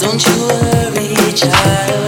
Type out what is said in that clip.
Don't you worry, child.